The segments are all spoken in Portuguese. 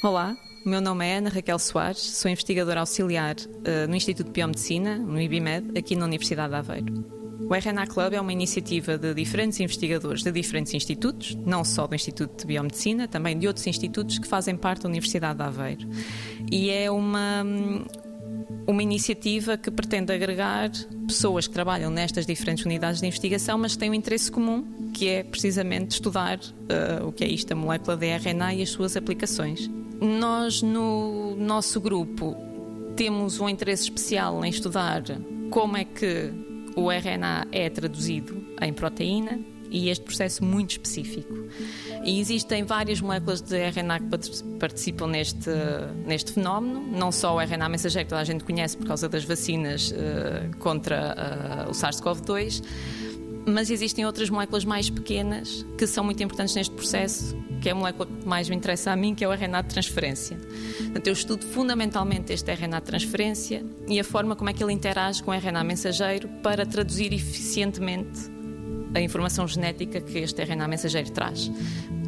Olá, o meu nome é Ana Raquel Soares, sou investigadora auxiliar uh, no Instituto de Biomedicina, no IBMED, aqui na Universidade de Aveiro. O RNA Club é uma iniciativa de diferentes investigadores de diferentes institutos, não só do Instituto de Biomedicina, também de outros institutos que fazem parte da Universidade de Aveiro. E é uma, uma iniciativa que pretende agregar pessoas que trabalham nestas diferentes unidades de investigação, mas que têm um interesse comum, que é precisamente estudar uh, o que é isto, a molécula de RNA e as suas aplicações. Nós, no nosso grupo, temos um interesse especial em estudar como é que o RNA é traduzido em proteína e este processo muito específico. E existem várias moléculas de RNA que participam neste, neste fenómeno, não só o RNA mensageiro que toda a gente conhece por causa das vacinas uh, contra uh, o SARS-CoV-2, mas existem outras moléculas mais pequenas que são muito importantes neste processo, que é a molécula que mais me interessa a mim, que é o RNA de transferência. Portanto, eu estudo fundamentalmente este RNA de transferência e a forma como é que ele interage com o RNA mensageiro para traduzir eficientemente a informação genética que este RNA mensageiro traz.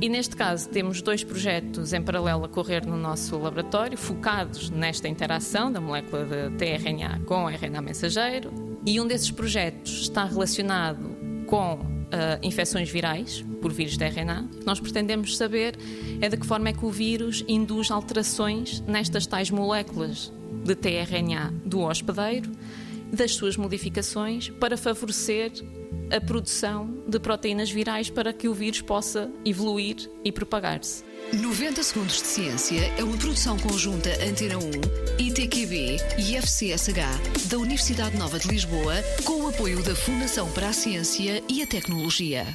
E neste caso temos dois projetos em paralelo a correr no nosso laboratório, focados nesta interação da molécula de tRNA com o RNA mensageiro, e um desses projetos está relacionado com uh, infecções virais por vírus de RNA. O que nós pretendemos saber é de que forma é que o vírus induz alterações nestas tais moléculas de tRNA do hospedeiro, das suas modificações, para favorecer a produção de proteínas virais para que o vírus possa evoluir e propagar-se. 90 Segundos de Ciência é uma produção conjunta Antena 1, ITQB e FCSH da Universidade Nova de Lisboa, com o apoio da Fundação para a Ciência e a Tecnologia.